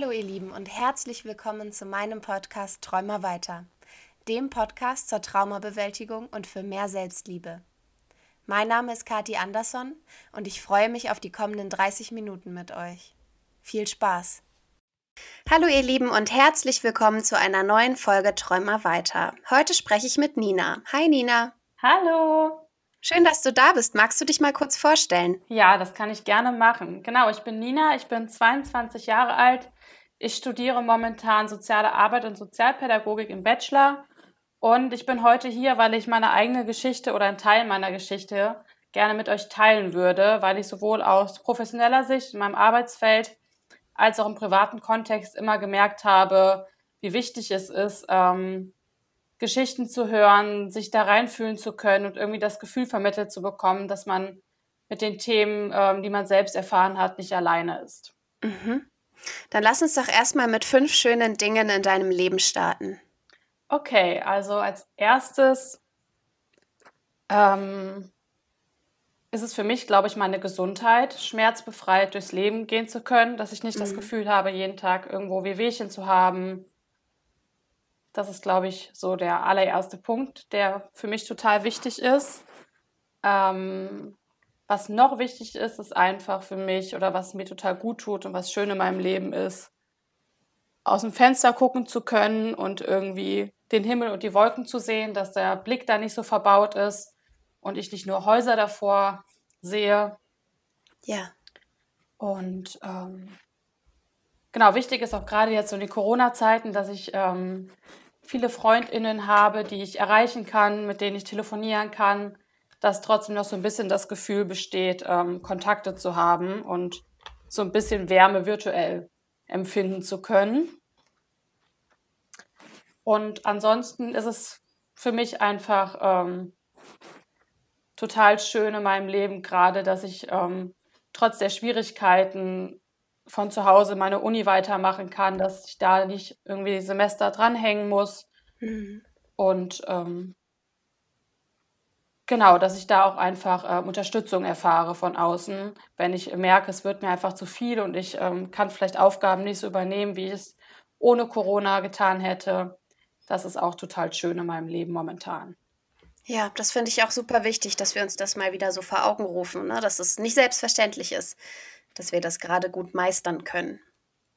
Hallo ihr Lieben und herzlich willkommen zu meinem Podcast Träumer weiter, dem Podcast zur Traumabewältigung und für mehr Selbstliebe. Mein Name ist Kati Andersson und ich freue mich auf die kommenden 30 Minuten mit euch. Viel Spaß! Hallo ihr Lieben und herzlich willkommen zu einer neuen Folge Träumer weiter. Heute spreche ich mit Nina. Hi Nina. Hallo. Schön, dass du da bist. Magst du dich mal kurz vorstellen? Ja, das kann ich gerne machen. Genau, ich bin Nina, ich bin 22 Jahre alt. Ich studiere momentan soziale Arbeit und Sozialpädagogik im Bachelor. Und ich bin heute hier, weil ich meine eigene Geschichte oder einen Teil meiner Geschichte gerne mit euch teilen würde, weil ich sowohl aus professioneller Sicht in meinem Arbeitsfeld als auch im privaten Kontext immer gemerkt habe, wie wichtig es ist, ähm, Geschichten zu hören, sich da reinfühlen zu können und irgendwie das Gefühl vermittelt zu bekommen, dass man mit den Themen, ähm, die man selbst erfahren hat, nicht alleine ist. Mhm. Dann lass uns doch erstmal mit fünf schönen Dingen in deinem Leben starten. Okay, also als erstes ähm, ist es für mich, glaube ich, meine Gesundheit, schmerzbefreit durchs Leben gehen zu können, dass ich nicht mhm. das Gefühl habe, jeden Tag irgendwo Wehwehchen zu haben, das ist, glaube ich, so der allererste Punkt, der für mich total wichtig ist. Ähm, was noch wichtig ist, ist einfach für mich oder was mir total gut tut und was schön in meinem Leben ist, aus dem Fenster gucken zu können und irgendwie den Himmel und die Wolken zu sehen, dass der Blick da nicht so verbaut ist und ich nicht nur Häuser davor sehe. Ja. Und ähm, genau, wichtig ist auch gerade jetzt so in den Corona-Zeiten, dass ich ähm, viele FreundInnen habe, die ich erreichen kann, mit denen ich telefonieren kann, dass trotzdem noch so ein bisschen das Gefühl besteht, ähm, Kontakte zu haben und so ein bisschen Wärme virtuell empfinden zu können. Und ansonsten ist es für mich einfach ähm, total schön in meinem Leben gerade, dass ich ähm, trotz der Schwierigkeiten von zu Hause meine Uni weitermachen kann, dass ich da nicht irgendwie Semester dranhängen muss. Mhm. Und ähm, genau, dass ich da auch einfach äh, Unterstützung erfahre von außen, wenn ich merke, es wird mir einfach zu viel und ich ähm, kann vielleicht Aufgaben nicht so übernehmen, wie ich es ohne Corona getan hätte. Das ist auch total schön in meinem Leben momentan. Ja, das finde ich auch super wichtig, dass wir uns das mal wieder so vor Augen rufen, ne? dass es nicht selbstverständlich ist dass wir das gerade gut meistern können.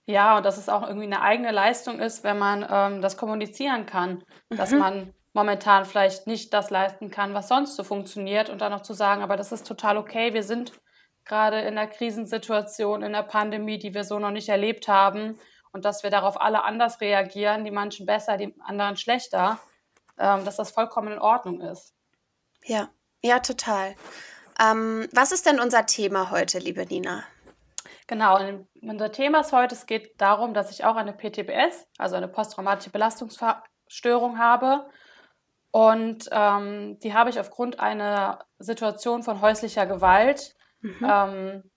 Ja, und dass es auch irgendwie eine eigene Leistung ist, wenn man ähm, das kommunizieren kann, mhm. dass man momentan vielleicht nicht das leisten kann, was sonst so funktioniert und dann noch zu sagen, aber das ist total okay, wir sind gerade in einer Krisensituation, in der Pandemie, die wir so noch nicht erlebt haben und dass wir darauf alle anders reagieren, die manchen besser, die anderen schlechter, ähm, dass das vollkommen in Ordnung ist. Ja, ja, total. Ähm, was ist denn unser Thema heute, liebe Nina? Genau, unser Thema ist heute, es geht darum, dass ich auch eine PTBS, also eine posttraumatische Belastungsstörung habe. Und ähm, die habe ich aufgrund einer Situation von häuslicher Gewalt. Mhm. Ähm,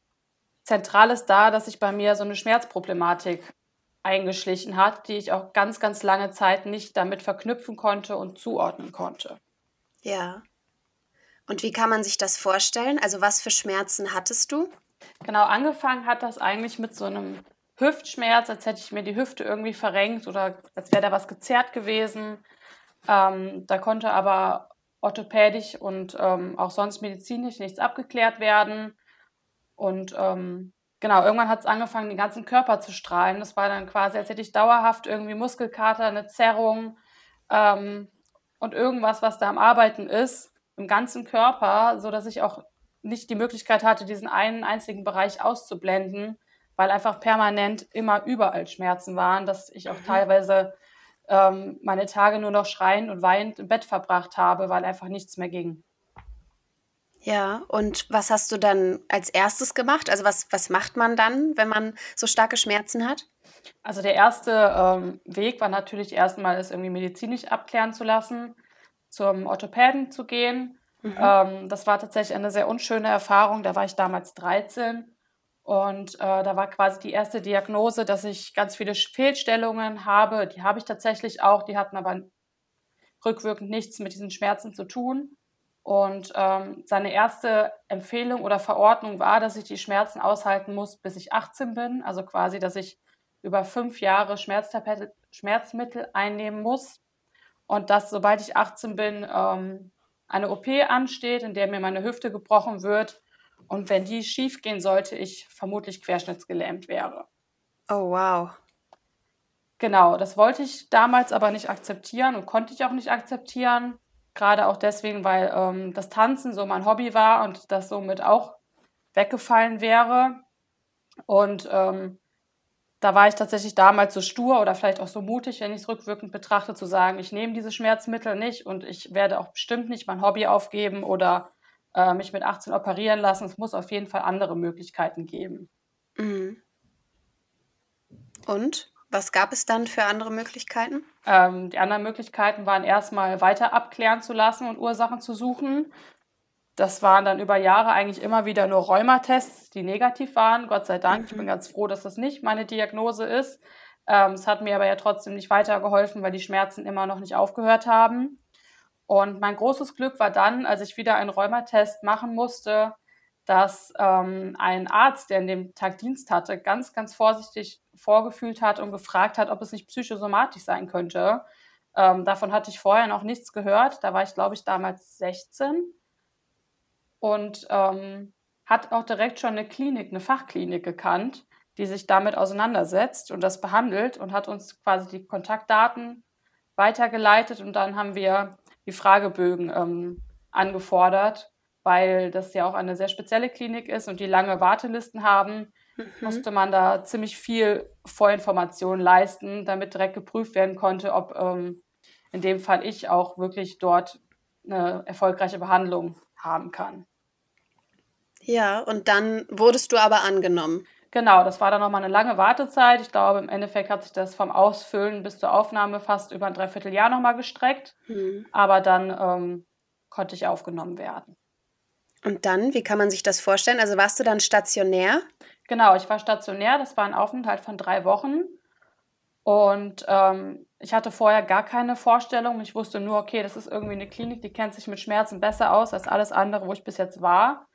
zentral ist da, dass sich bei mir so eine Schmerzproblematik eingeschlichen hat, die ich auch ganz, ganz lange Zeit nicht damit verknüpfen konnte und zuordnen konnte. Ja. Und wie kann man sich das vorstellen? Also was für Schmerzen hattest du? Genau, angefangen hat das eigentlich mit so einem Hüftschmerz, als hätte ich mir die Hüfte irgendwie verrenkt oder als wäre da was gezerrt gewesen. Ähm, da konnte aber orthopädisch und ähm, auch sonst medizinisch nichts abgeklärt werden. Und ähm, genau, irgendwann hat es angefangen, den ganzen Körper zu strahlen. Das war dann quasi, als hätte ich dauerhaft irgendwie Muskelkater, eine Zerrung ähm, und irgendwas, was da am Arbeiten ist, im ganzen Körper, sodass ich auch nicht die Möglichkeit hatte, diesen einen einzigen Bereich auszublenden, weil einfach permanent immer überall Schmerzen waren, dass ich auch mhm. teilweise ähm, meine Tage nur noch schreiend und weinend im Bett verbracht habe, weil einfach nichts mehr ging. Ja, und was hast du dann als erstes gemacht? Also was, was macht man dann, wenn man so starke Schmerzen hat? Also der erste ähm, Weg war natürlich erstmal, es irgendwie medizinisch abklären zu lassen, zum Orthopäden zu gehen Mhm. Ähm, das war tatsächlich eine sehr unschöne Erfahrung. Da war ich damals 13 und äh, da war quasi die erste Diagnose, dass ich ganz viele Fehlstellungen habe. Die habe ich tatsächlich auch. Die hatten aber rückwirkend nichts mit diesen Schmerzen zu tun. Und ähm, seine erste Empfehlung oder Verordnung war, dass ich die Schmerzen aushalten muss, bis ich 18 bin. Also quasi, dass ich über fünf Jahre Schmerzmittel einnehmen muss und dass, sobald ich 18 bin, ähm, eine OP ansteht, in der mir meine Hüfte gebrochen wird und wenn die schief gehen sollte, ich vermutlich querschnittsgelähmt wäre. Oh, wow. Genau, das wollte ich damals aber nicht akzeptieren und konnte ich auch nicht akzeptieren. Gerade auch deswegen, weil ähm, das Tanzen so mein Hobby war und das somit auch weggefallen wäre. Und ähm, da war ich tatsächlich damals so stur oder vielleicht auch so mutig, wenn ich es rückwirkend betrachte, zu sagen, ich nehme diese Schmerzmittel nicht und ich werde auch bestimmt nicht mein Hobby aufgeben oder äh, mich mit 18 operieren lassen. Es muss auf jeden Fall andere Möglichkeiten geben. Mhm. Und was gab es dann für andere Möglichkeiten? Ähm, die anderen Möglichkeiten waren erstmal weiter abklären zu lassen und Ursachen zu suchen. Das waren dann über Jahre eigentlich immer wieder nur Rheumatests, die negativ waren. Gott sei Dank. Mhm. Ich bin ganz froh, dass das nicht meine Diagnose ist. Ähm, es hat mir aber ja trotzdem nicht weitergeholfen, weil die Schmerzen immer noch nicht aufgehört haben. Und mein großes Glück war dann, als ich wieder einen Rheumatest machen musste, dass ähm, ein Arzt, der in dem Tag Dienst hatte, ganz, ganz vorsichtig vorgefühlt hat und gefragt hat, ob es nicht psychosomatisch sein könnte. Ähm, davon hatte ich vorher noch nichts gehört. Da war ich, glaube ich, damals 16 und ähm, hat auch direkt schon eine Klinik, eine Fachklinik gekannt, die sich damit auseinandersetzt und das behandelt und hat uns quasi die Kontaktdaten weitergeleitet und dann haben wir die Fragebögen ähm, angefordert, weil das ja auch eine sehr spezielle Klinik ist und die lange Wartelisten haben, mhm. musste man da ziemlich viel Vorinformation leisten, damit direkt geprüft werden konnte, ob ähm, in dem Fall ich auch wirklich dort eine erfolgreiche Behandlung haben kann. Ja, und dann wurdest du aber angenommen. Genau, das war dann nochmal eine lange Wartezeit. Ich glaube, im Endeffekt hat sich das vom Ausfüllen bis zur Aufnahme fast über ein Dreivierteljahr nochmal gestreckt. Mhm. Aber dann ähm, konnte ich aufgenommen werden. Und dann, wie kann man sich das vorstellen? Also warst du dann stationär? Genau, ich war stationär. Das war ein Aufenthalt von drei Wochen. Und ähm, ich hatte vorher gar keine Vorstellung. Ich wusste nur, okay, das ist irgendwie eine Klinik, die kennt sich mit Schmerzen besser aus als alles andere, wo ich bis jetzt war.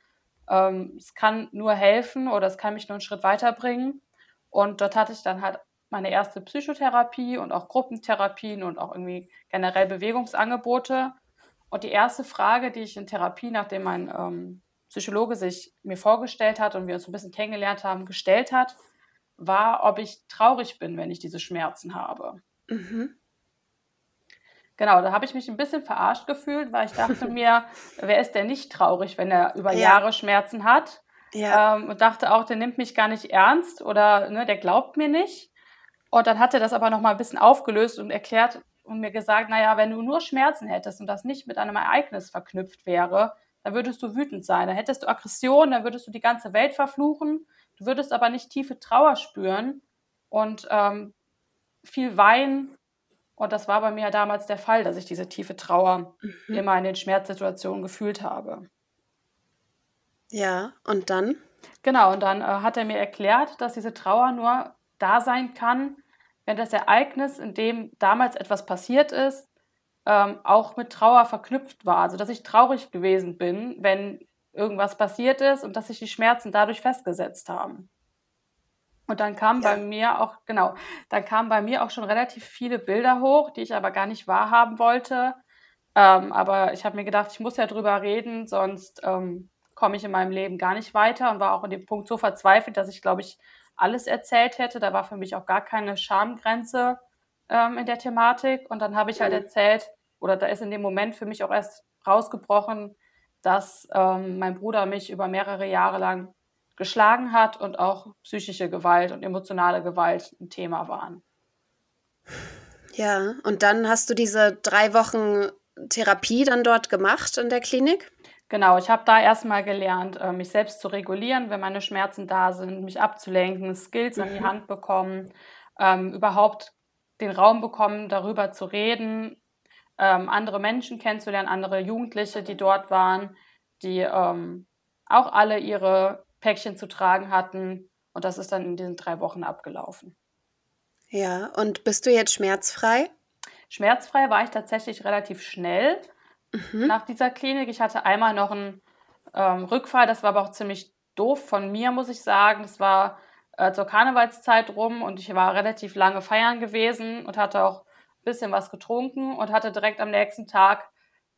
Ähm, es kann nur helfen oder es kann mich nur einen Schritt weiterbringen. Und dort hatte ich dann halt meine erste Psychotherapie und auch Gruppentherapien und auch irgendwie generell Bewegungsangebote. Und die erste Frage, die ich in Therapie, nachdem mein ähm, Psychologe sich mir vorgestellt hat und wir uns ein bisschen kennengelernt haben, gestellt hat, war, ob ich traurig bin, wenn ich diese Schmerzen habe. Mhm. Genau, da habe ich mich ein bisschen verarscht gefühlt, weil ich dachte mir, wer ist denn nicht traurig, wenn er über ja. Jahre Schmerzen hat? Ja. Ähm, und dachte auch, der nimmt mich gar nicht ernst oder ne, der glaubt mir nicht. Und dann hat er das aber noch mal ein bisschen aufgelöst und erklärt und mir gesagt, naja, wenn du nur Schmerzen hättest und das nicht mit einem Ereignis verknüpft wäre, dann würdest du wütend sein. Dann hättest du Aggression, dann würdest du die ganze Welt verfluchen. Du würdest aber nicht tiefe Trauer spüren und ähm, viel Wein und das war bei mir damals der Fall, dass ich diese tiefe Trauer mhm. immer in den Schmerzsituationen gefühlt habe. Ja, und dann? Genau, und dann äh, hat er mir erklärt, dass diese Trauer nur da sein kann, wenn das Ereignis, in dem damals etwas passiert ist, ähm, auch mit Trauer verknüpft war. Also, dass ich traurig gewesen bin, wenn irgendwas passiert ist und dass sich die Schmerzen dadurch festgesetzt haben. Und dann kamen ja. bei mir auch, genau, dann kamen bei mir auch schon relativ viele Bilder hoch, die ich aber gar nicht wahrhaben wollte. Ähm, aber ich habe mir gedacht, ich muss ja drüber reden, sonst ähm, komme ich in meinem Leben gar nicht weiter und war auch in dem Punkt so verzweifelt, dass ich, glaube ich, alles erzählt hätte. Da war für mich auch gar keine Schamgrenze ähm, in der Thematik. Und dann habe ich halt erzählt, oder da ist in dem Moment für mich auch erst rausgebrochen, dass ähm, mein Bruder mich über mehrere Jahre lang geschlagen hat und auch psychische Gewalt und emotionale Gewalt ein Thema waren. Ja, und dann hast du diese drei Wochen Therapie dann dort gemacht in der Klinik? Genau, ich habe da erstmal gelernt, äh, mich selbst zu regulieren, wenn meine Schmerzen da sind, mich abzulenken, Skills mhm. an die mhm. Hand bekommen, ähm, überhaupt den Raum bekommen, darüber zu reden, ähm, andere Menschen kennenzulernen, andere Jugendliche, die dort waren, die ähm, auch alle ihre Päckchen zu tragen hatten. Und das ist dann in diesen drei Wochen abgelaufen. Ja, und bist du jetzt schmerzfrei? Schmerzfrei war ich tatsächlich relativ schnell mhm. nach dieser Klinik. Ich hatte einmal noch einen ähm, Rückfall, das war aber auch ziemlich doof von mir, muss ich sagen. Das war äh, zur Karnevalszeit rum und ich war relativ lange feiern gewesen und hatte auch ein bisschen was getrunken und hatte direkt am nächsten Tag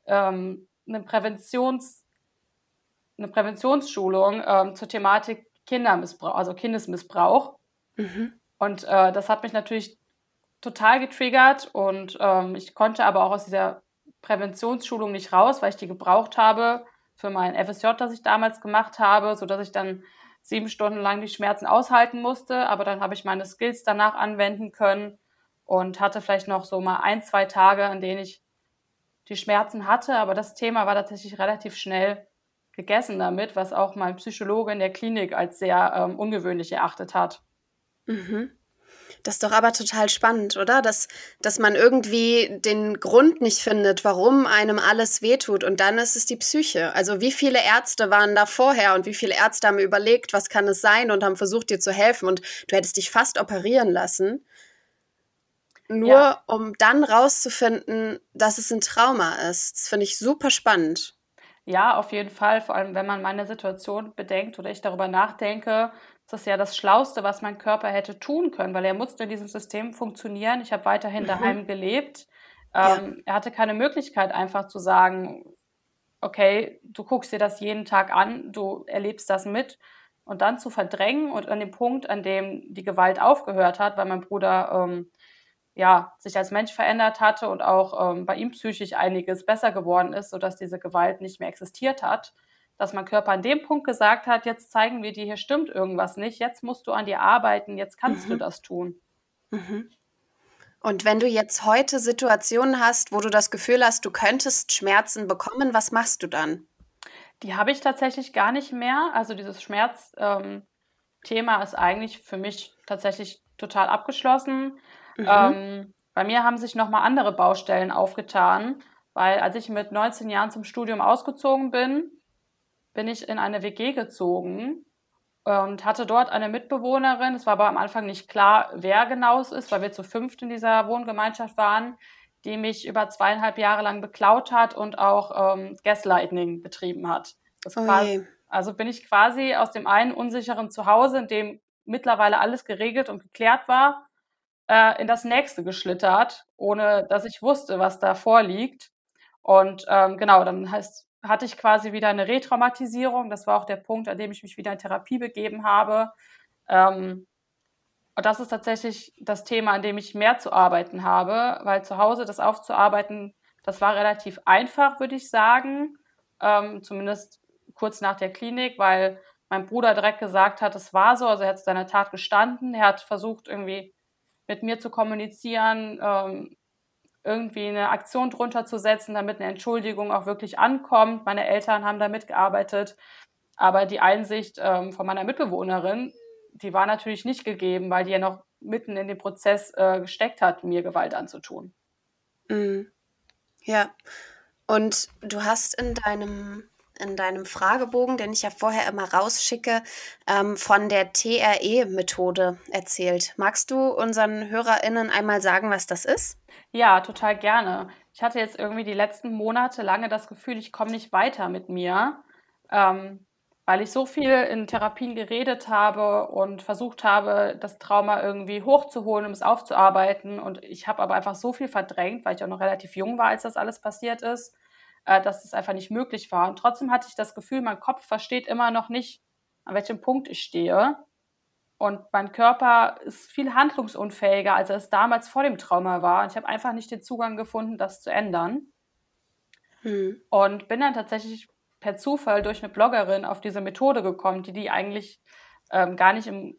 ähm, eine, Präventions, eine Präventionsschulung ähm, zur Thematik Kindermissbrauch, also Kindesmissbrauch. Mhm. Und äh, das hat mich natürlich total getriggert und ähm, ich konnte aber auch aus dieser Präventionsschulung nicht raus, weil ich die gebraucht habe für mein FSJ, das ich damals gemacht habe, sodass ich dann sieben Stunden lang die Schmerzen aushalten musste. Aber dann habe ich meine Skills danach anwenden können und hatte vielleicht noch so mal ein, zwei Tage, an denen ich die Schmerzen hatte. Aber das Thema war tatsächlich relativ schnell gegessen damit, was auch mein Psychologe in der Klinik als sehr ähm, ungewöhnlich erachtet hat. Mhm. Das ist doch aber total spannend, oder? Dass, dass man irgendwie den Grund nicht findet, warum einem alles wehtut. Und dann ist es die Psyche. Also wie viele Ärzte waren da vorher und wie viele Ärzte haben überlegt, was kann es sein und haben versucht, dir zu helfen. Und du hättest dich fast operieren lassen. Nur ja. um dann rauszufinden, dass es ein Trauma ist. Das finde ich super spannend. Ja, auf jeden Fall. Vor allem, wenn man meine Situation bedenkt oder ich darüber nachdenke, ist das ja das Schlauste, was mein Körper hätte tun können, weil er musste in diesem System funktionieren. Ich habe weiterhin mhm. daheim gelebt. Ähm, ja. Er hatte keine Möglichkeit, einfach zu sagen, okay, du guckst dir das jeden Tag an, du erlebst das mit und dann zu verdrängen und an dem Punkt, an dem die Gewalt aufgehört hat, weil mein Bruder ähm, ja, sich als Mensch verändert hatte und auch ähm, bei ihm psychisch einiges besser geworden ist, sodass diese Gewalt nicht mehr existiert hat, dass mein Körper an dem Punkt gesagt hat, jetzt zeigen wir dir, hier stimmt irgendwas nicht, jetzt musst du an dir arbeiten, jetzt kannst mhm. du das tun. Mhm. Und wenn du jetzt heute Situationen hast, wo du das Gefühl hast, du könntest Schmerzen bekommen, was machst du dann? Die habe ich tatsächlich gar nicht mehr. Also dieses Schmerzthema ähm, ist eigentlich für mich tatsächlich total abgeschlossen. Mhm. Ähm, bei mir haben sich nochmal andere Baustellen aufgetan, weil als ich mit 19 Jahren zum Studium ausgezogen bin, bin ich in eine WG gezogen und hatte dort eine Mitbewohnerin. Es war aber am Anfang nicht klar, wer genau es ist, weil wir zu fünft in dieser Wohngemeinschaft waren, die mich über zweieinhalb Jahre lang beklaut hat und auch ähm, Gaslighting betrieben hat. Oh quasi, also bin ich quasi aus dem einen unsicheren Zuhause, in dem mittlerweile alles geregelt und geklärt war, äh, in das nächste geschlittert, ohne dass ich wusste, was da vorliegt. Und ähm, genau, dann heißt hatte ich quasi wieder eine Retraumatisierung. Das war auch der Punkt, an dem ich mich wieder in Therapie begeben habe. Ähm, und das ist tatsächlich das Thema, an dem ich mehr zu arbeiten habe, weil zu Hause das aufzuarbeiten, das war relativ einfach, würde ich sagen. Ähm, zumindest kurz nach der Klinik, weil mein Bruder direkt gesagt hat, es war so. Also er hat seine Tat gestanden. Er hat versucht, irgendwie mit mir zu kommunizieren, ähm, irgendwie eine Aktion drunter zu setzen, damit eine Entschuldigung auch wirklich ankommt. Meine Eltern haben da mitgearbeitet, aber die Einsicht ähm, von meiner Mitbewohnerin, die war natürlich nicht gegeben, weil die ja noch mitten in dem Prozess äh, gesteckt hat, mir Gewalt anzutun. Mhm. Ja, und du hast in deinem in deinem Fragebogen, den ich ja vorher immer rausschicke, ähm, von der TRE-Methode erzählt. Magst du unseren HörerInnen einmal sagen, was das ist? Ja, total gerne. Ich hatte jetzt irgendwie die letzten Monate lange das Gefühl, ich komme nicht weiter mit mir, ähm, weil ich so viel in Therapien geredet habe und versucht habe, das Trauma irgendwie hochzuholen, um es aufzuarbeiten. Und ich habe aber einfach so viel verdrängt, weil ich auch noch relativ jung war, als das alles passiert ist äh, dass es einfach nicht möglich war. Und trotzdem hatte ich das Gefühl, mein Kopf versteht immer noch nicht, an welchem Punkt ich stehe. Und mein Körper ist viel handlungsunfähiger, als er es damals vor dem Trauma war. Und ich habe einfach nicht den Zugang gefunden, das zu ändern. Hm. Und bin dann tatsächlich per Zufall durch eine Bloggerin auf diese Methode gekommen, die die eigentlich ähm, gar nicht im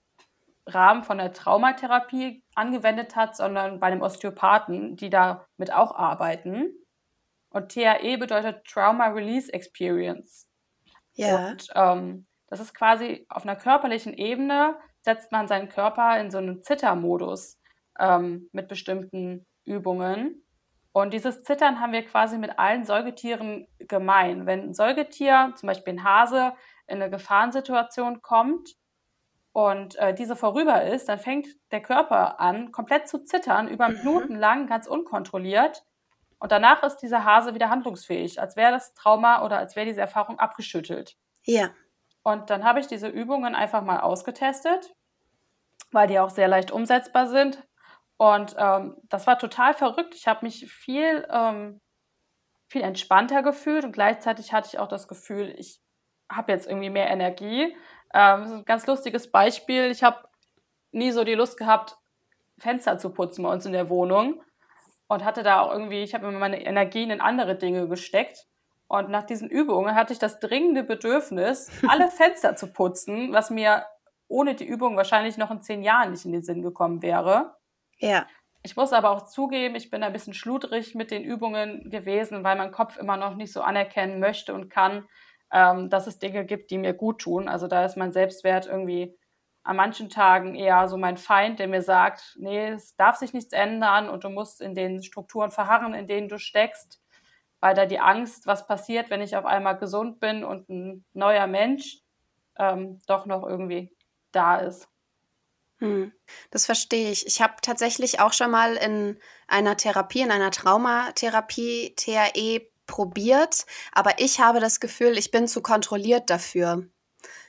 Rahmen von der Traumatherapie angewendet hat, sondern bei einem Osteopathen, die damit auch arbeiten. Und TRE bedeutet Trauma Release Experience. Ja. Und ähm, das ist quasi auf einer körperlichen Ebene, setzt man seinen Körper in so einen Zittermodus ähm, mit bestimmten Übungen. Und dieses Zittern haben wir quasi mit allen Säugetieren gemein. Wenn ein Säugetier, zum Beispiel ein Hase, in eine Gefahrensituation kommt und äh, diese vorüber ist, dann fängt der Körper an, komplett zu zittern, über mhm. Minuten lang, ganz unkontrolliert. Und danach ist dieser Hase wieder handlungsfähig, als wäre das Trauma oder als wäre diese Erfahrung abgeschüttelt. Ja. Und dann habe ich diese Übungen einfach mal ausgetestet weil die auch sehr leicht umsetzbar sind. Und ähm, das war total verrückt. Ich habe mich viel, ähm, viel entspannter gefühlt und gleichzeitig hatte ich auch das Gefühl, ich habe jetzt irgendwie mehr Energie. Ähm, das ist ein ganz lustiges Beispiel. Ich habe nie so die Lust gehabt, Fenster zu putzen bei uns in der Wohnung und hatte da auch irgendwie, ich habe immer meine Energien in andere Dinge gesteckt. Und nach diesen Übungen hatte ich das dringende Bedürfnis, alle Fenster zu putzen, was mir ohne die Übung wahrscheinlich noch in zehn Jahren nicht in den Sinn gekommen wäre. Ja. Ich muss aber auch zugeben, ich bin ein bisschen schludrig mit den Übungen gewesen, weil mein Kopf immer noch nicht so anerkennen möchte und kann, ähm, dass es Dinge gibt, die mir gut tun. Also da ist mein Selbstwert irgendwie an manchen Tagen eher so mein Feind, der mir sagt, nee, es darf sich nichts ändern und du musst in den Strukturen verharren, in denen du steckst, weil da die Angst, was passiert, wenn ich auf einmal gesund bin und ein neuer Mensch, ähm, doch noch irgendwie da ist. Hm, das verstehe ich. Ich habe tatsächlich auch schon mal in einer Therapie, in einer Traumatherapie, TAE probiert, aber ich habe das Gefühl, ich bin zu kontrolliert dafür.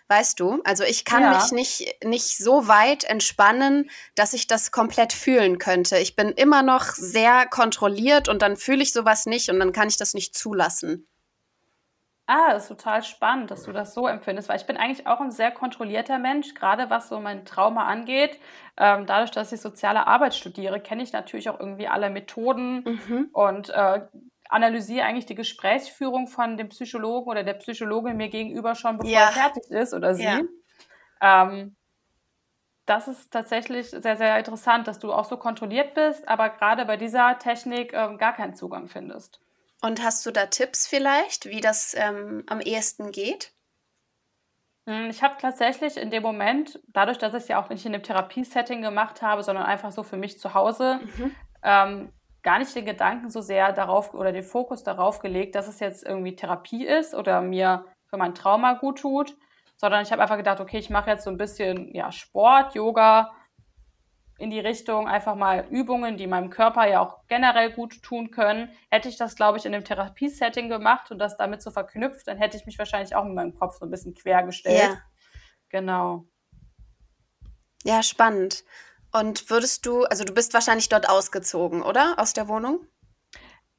Weißt du? Also ich kann ja. mich nicht, nicht so weit entspannen, dass ich das komplett fühlen könnte. Ich bin immer noch sehr kontrolliert und dann fühle ich sowas nicht und dann kann ich das nicht zulassen. Ah, das ist total spannend, dass du das so empfindest, weil ich bin eigentlich auch ein sehr kontrollierter Mensch, gerade was so mein Trauma angeht. Ähm, dadurch, dass ich soziale Arbeit studiere, kenne ich natürlich auch irgendwie alle Methoden mhm. und äh, analysiere eigentlich die Gesprächsführung von dem Psychologen oder der Psychologin mir gegenüber schon, bevor ja. er fertig ist oder sie. Ja. Ähm, das ist tatsächlich sehr, sehr interessant, dass du auch so kontrolliert bist, aber gerade bei dieser Technik ähm, gar keinen Zugang findest. Und hast du da Tipps vielleicht, wie das ähm, am ehesten geht? Hm, ich habe tatsächlich in dem Moment, dadurch, dass ich es ja auch nicht in einem Therapiesetting gemacht habe, sondern einfach so für mich zu Hause, mhm. ähm, gar nicht den Gedanken so sehr darauf oder den Fokus darauf gelegt, dass es jetzt irgendwie Therapie ist oder mir für mein Trauma gut tut, sondern ich habe einfach gedacht, okay, ich mache jetzt so ein bisschen ja, Sport, Yoga, in die Richtung einfach mal Übungen, die meinem Körper ja auch generell gut tun können. Hätte ich das, glaube ich, in einem Therapiesetting gemacht und das damit so verknüpft, dann hätte ich mich wahrscheinlich auch mit meinem Kopf so ein bisschen quergestellt. Ja. Genau. Ja, spannend. Und würdest du, also du bist wahrscheinlich dort ausgezogen, oder? Aus der Wohnung?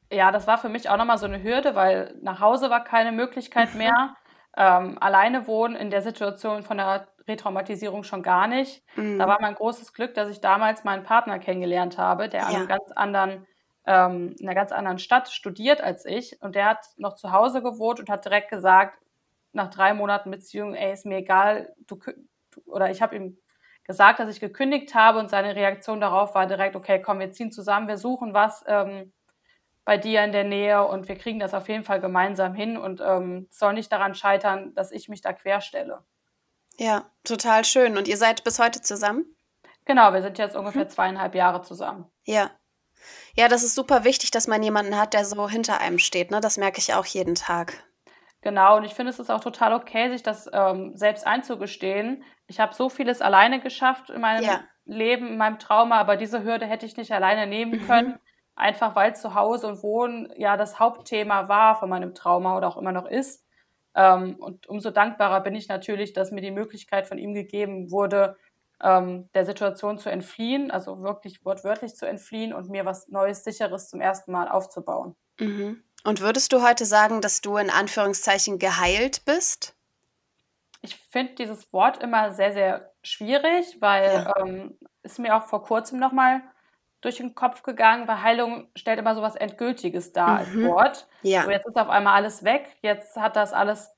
Ja, das war für mich auch nochmal so eine Hürde, weil nach Hause war keine Möglichkeit mhm. mehr. Ähm, alleine wohnen in der Situation von der Retraumatisierung schon gar nicht. Mhm. Da war mein großes Glück, dass ich damals meinen Partner kennengelernt habe, der ja. an einem ganz anderen, ähm, in einer ganz anderen Stadt studiert als ich. Und der hat noch zu Hause gewohnt und hat direkt gesagt, nach drei Monaten Beziehung, ey, ist mir egal, du, oder ich habe ihm gesagt, dass ich gekündigt habe und seine Reaktion darauf war direkt, okay, komm, wir ziehen zusammen, wir suchen was ähm, bei dir in der Nähe und wir kriegen das auf jeden Fall gemeinsam hin und ähm, soll nicht daran scheitern, dass ich mich da querstelle. Ja, total schön. Und ihr seid bis heute zusammen? Genau, wir sind jetzt ungefähr mhm. zweieinhalb Jahre zusammen. Ja. Ja, das ist super wichtig, dass man jemanden hat, der so hinter einem steht. Ne? Das merke ich auch jeden Tag. Genau, und ich finde, es ist auch total okay, sich das ähm, selbst einzugestehen. Ich habe so vieles alleine geschafft in meinem ja. Leben, in meinem Trauma, aber diese Hürde hätte ich nicht alleine nehmen mhm. können, einfach weil zu Hause und Wohnen ja das Hauptthema war von meinem Trauma oder auch immer noch ist. Ähm, und umso dankbarer bin ich natürlich, dass mir die Möglichkeit von ihm gegeben wurde, ähm, der Situation zu entfliehen, also wirklich wortwörtlich zu entfliehen und mir was Neues, Sicheres zum ersten Mal aufzubauen. Mhm. Und würdest du heute sagen, dass du in Anführungszeichen geheilt bist? Ich finde dieses Wort immer sehr, sehr schwierig, weil ja. ähm, ist mir auch vor kurzem nochmal durch den Kopf gegangen, weil Heilung stellt immer so was Endgültiges dar mhm. als Wort. Ja. So, jetzt ist auf einmal alles weg, jetzt hat das alles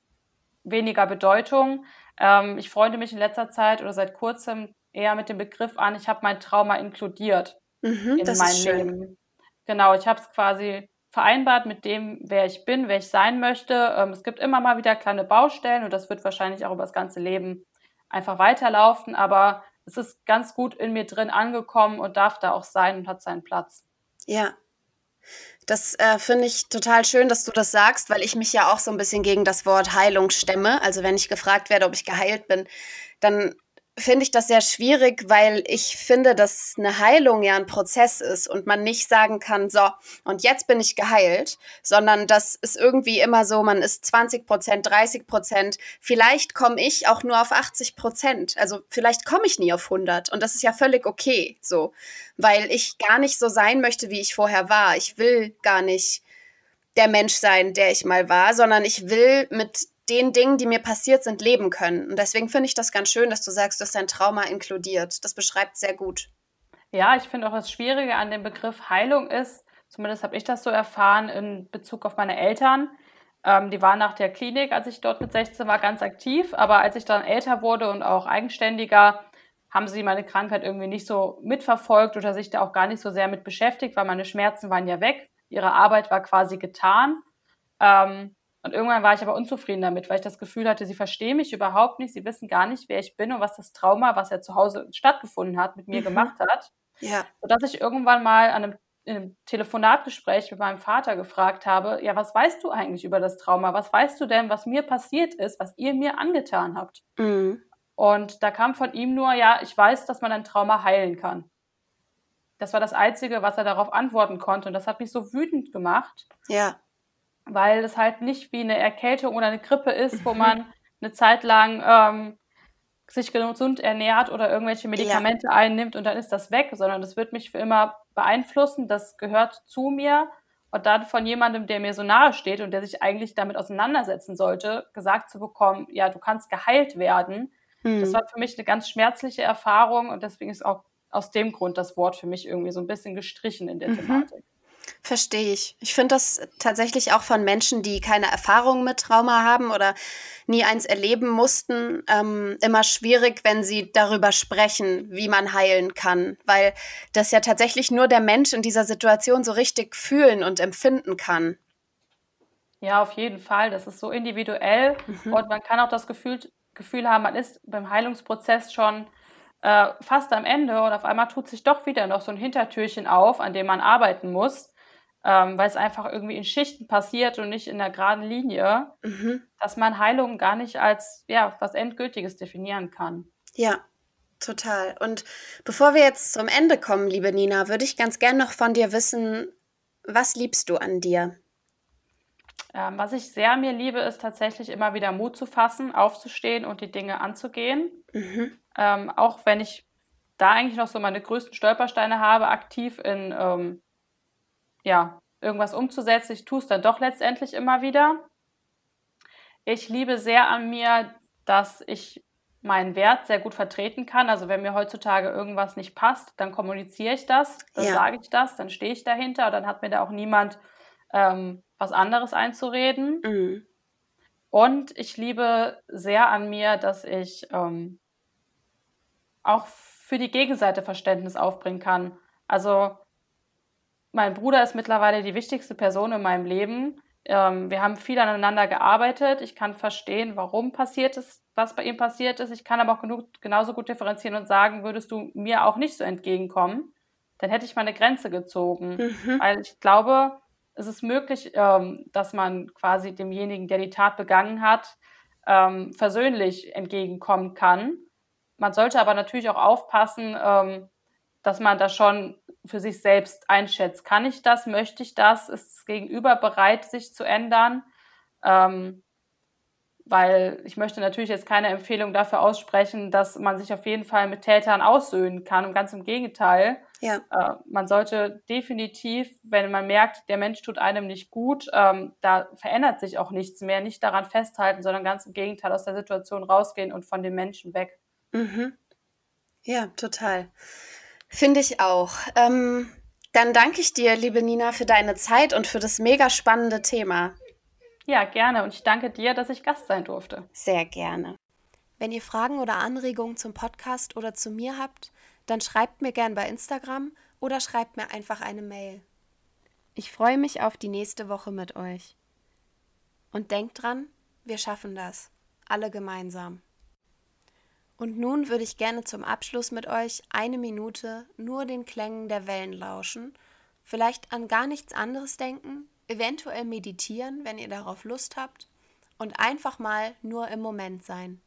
weniger Bedeutung. Ähm, ich freunde mich in letzter Zeit oder seit kurzem eher mit dem Begriff an, ich habe mein Trauma inkludiert mhm, in mein Leben. Genau, ich habe es quasi vereinbart mit dem, wer ich bin, wer ich sein möchte. Ähm, es gibt immer mal wieder kleine Baustellen und das wird wahrscheinlich auch über das ganze Leben einfach weiterlaufen, aber es ist ganz gut in mir drin angekommen und darf da auch sein und hat seinen Platz. Ja. Das äh, finde ich total schön, dass du das sagst, weil ich mich ja auch so ein bisschen gegen das Wort Heilung stemme. Also wenn ich gefragt werde, ob ich geheilt bin, dann finde ich das sehr schwierig, weil ich finde, dass eine Heilung ja ein Prozess ist und man nicht sagen kann, so, und jetzt bin ich geheilt, sondern das ist irgendwie immer so, man ist 20 Prozent, 30 Prozent, vielleicht komme ich auch nur auf 80 Prozent, also vielleicht komme ich nie auf 100 und das ist ja völlig okay, so, weil ich gar nicht so sein möchte, wie ich vorher war. Ich will gar nicht der Mensch sein, der ich mal war, sondern ich will mit den Dingen, die mir passiert sind, leben können. Und deswegen finde ich das ganz schön, dass du sagst, du hast dein Trauma inkludiert. Das beschreibt sehr gut. Ja, ich finde auch das Schwierige an dem Begriff Heilung ist, zumindest habe ich das so erfahren in Bezug auf meine Eltern. Ähm, die waren nach der Klinik, als ich dort mit 16 war, ganz aktiv. Aber als ich dann älter wurde und auch eigenständiger, haben sie meine Krankheit irgendwie nicht so mitverfolgt oder sich da auch gar nicht so sehr mit beschäftigt, weil meine Schmerzen waren ja weg. Ihre Arbeit war quasi getan. Ähm, und irgendwann war ich aber unzufrieden damit, weil ich das Gefühl hatte, sie verstehen mich überhaupt nicht, sie wissen gar nicht, wer ich bin und was das Trauma, was ja zu Hause stattgefunden hat, mit mir mhm. gemacht hat. Ja. Sodass ich irgendwann mal an einem, einem, Telefonatgespräch mit meinem Vater gefragt habe, ja, was weißt du eigentlich über das Trauma? Was weißt du denn, was mir passiert ist, was ihr mir angetan habt? Mhm. Und da kam von ihm nur, ja, ich weiß, dass man ein Trauma heilen kann. Das war das Einzige, was er darauf antworten konnte. Und das hat mich so wütend gemacht. Ja weil es halt nicht wie eine Erkältung oder eine Grippe ist, wo mhm. man eine Zeit lang ähm, sich gesund ernährt oder irgendwelche Medikamente ja. einnimmt und dann ist das weg, sondern das wird mich für immer beeinflussen, das gehört zu mir und dann von jemandem, der mir so nahe steht und der sich eigentlich damit auseinandersetzen sollte, gesagt zu bekommen, ja, du kannst geheilt werden, mhm. das war für mich eine ganz schmerzliche Erfahrung und deswegen ist auch aus dem Grund das Wort für mich irgendwie so ein bisschen gestrichen in der mhm. Thematik. Verstehe ich. Ich finde das tatsächlich auch von Menschen, die keine Erfahrung mit Trauma haben oder nie eins erleben mussten, ähm, immer schwierig, wenn sie darüber sprechen, wie man heilen kann, weil das ja tatsächlich nur der Mensch in dieser Situation so richtig fühlen und empfinden kann. Ja, auf jeden Fall. Das ist so individuell mhm. und man kann auch das Gefühl, Gefühl haben, man ist beim Heilungsprozess schon äh, fast am Ende und auf einmal tut sich doch wieder noch so ein Hintertürchen auf, an dem man arbeiten muss ähm, weil es einfach irgendwie in Schichten passiert und nicht in der geraden Linie, mhm. dass man Heilung gar nicht als ja, was Endgültiges definieren kann. Ja, total. Und bevor wir jetzt zum Ende kommen, liebe Nina, würde ich ganz gern noch von dir wissen, was liebst du an dir? Ähm, was ich sehr mir liebe, ist tatsächlich immer wieder Mut zu fassen, aufzustehen und die Dinge anzugehen. Mhm. Ähm, auch wenn ich da eigentlich noch so meine größten Stolpersteine habe, aktiv in ähm, ja, irgendwas umzusetzen. Ich tue es dann doch letztendlich immer wieder. Ich liebe sehr an mir, dass ich meinen Wert sehr gut vertreten kann. Also wenn mir heutzutage irgendwas nicht passt, dann kommuniziere ich das, dann ja. sage ich das, dann stehe ich dahinter, dann hat mir da auch niemand ähm, was anderes einzureden. Mhm. Und ich liebe sehr an mir, dass ich ähm, auch für die Gegenseite Verständnis aufbringen kann. Also mein Bruder ist mittlerweile die wichtigste Person in meinem Leben. Ähm, wir haben viel aneinander gearbeitet. Ich kann verstehen, warum passiert ist, was bei ihm passiert ist. Ich kann aber auch genug, genauso gut differenzieren und sagen, würdest du mir auch nicht so entgegenkommen, dann hätte ich meine Grenze gezogen. Mhm. Weil ich glaube, es ist möglich, ähm, dass man quasi demjenigen, der die Tat begangen hat, ähm, versöhnlich entgegenkommen kann. Man sollte aber natürlich auch aufpassen, ähm, dass man da schon für sich selbst einschätzt. Kann ich das? Möchte ich das? Ist das Gegenüber bereit, sich zu ändern? Ähm, weil ich möchte natürlich jetzt keine Empfehlung dafür aussprechen, dass man sich auf jeden Fall mit Tätern aussöhnen kann. Und ganz im Gegenteil. Ja. Äh, man sollte definitiv, wenn man merkt, der Mensch tut einem nicht gut, ähm, da verändert sich auch nichts mehr, nicht daran festhalten, sondern ganz im Gegenteil aus der Situation rausgehen und von dem Menschen weg. Mhm. Ja, total. Finde ich auch. Ähm, dann danke ich dir, liebe Nina, für deine Zeit und für das mega spannende Thema. Ja, gerne. Und ich danke dir, dass ich Gast sein durfte. Sehr gerne. Wenn ihr Fragen oder Anregungen zum Podcast oder zu mir habt, dann schreibt mir gern bei Instagram oder schreibt mir einfach eine Mail. Ich freue mich auf die nächste Woche mit euch. Und denkt dran, wir schaffen das. Alle gemeinsam. Und nun würde ich gerne zum Abschluss mit euch eine Minute nur den Klängen der Wellen lauschen, vielleicht an gar nichts anderes denken, eventuell meditieren, wenn ihr darauf Lust habt, und einfach mal nur im Moment sein.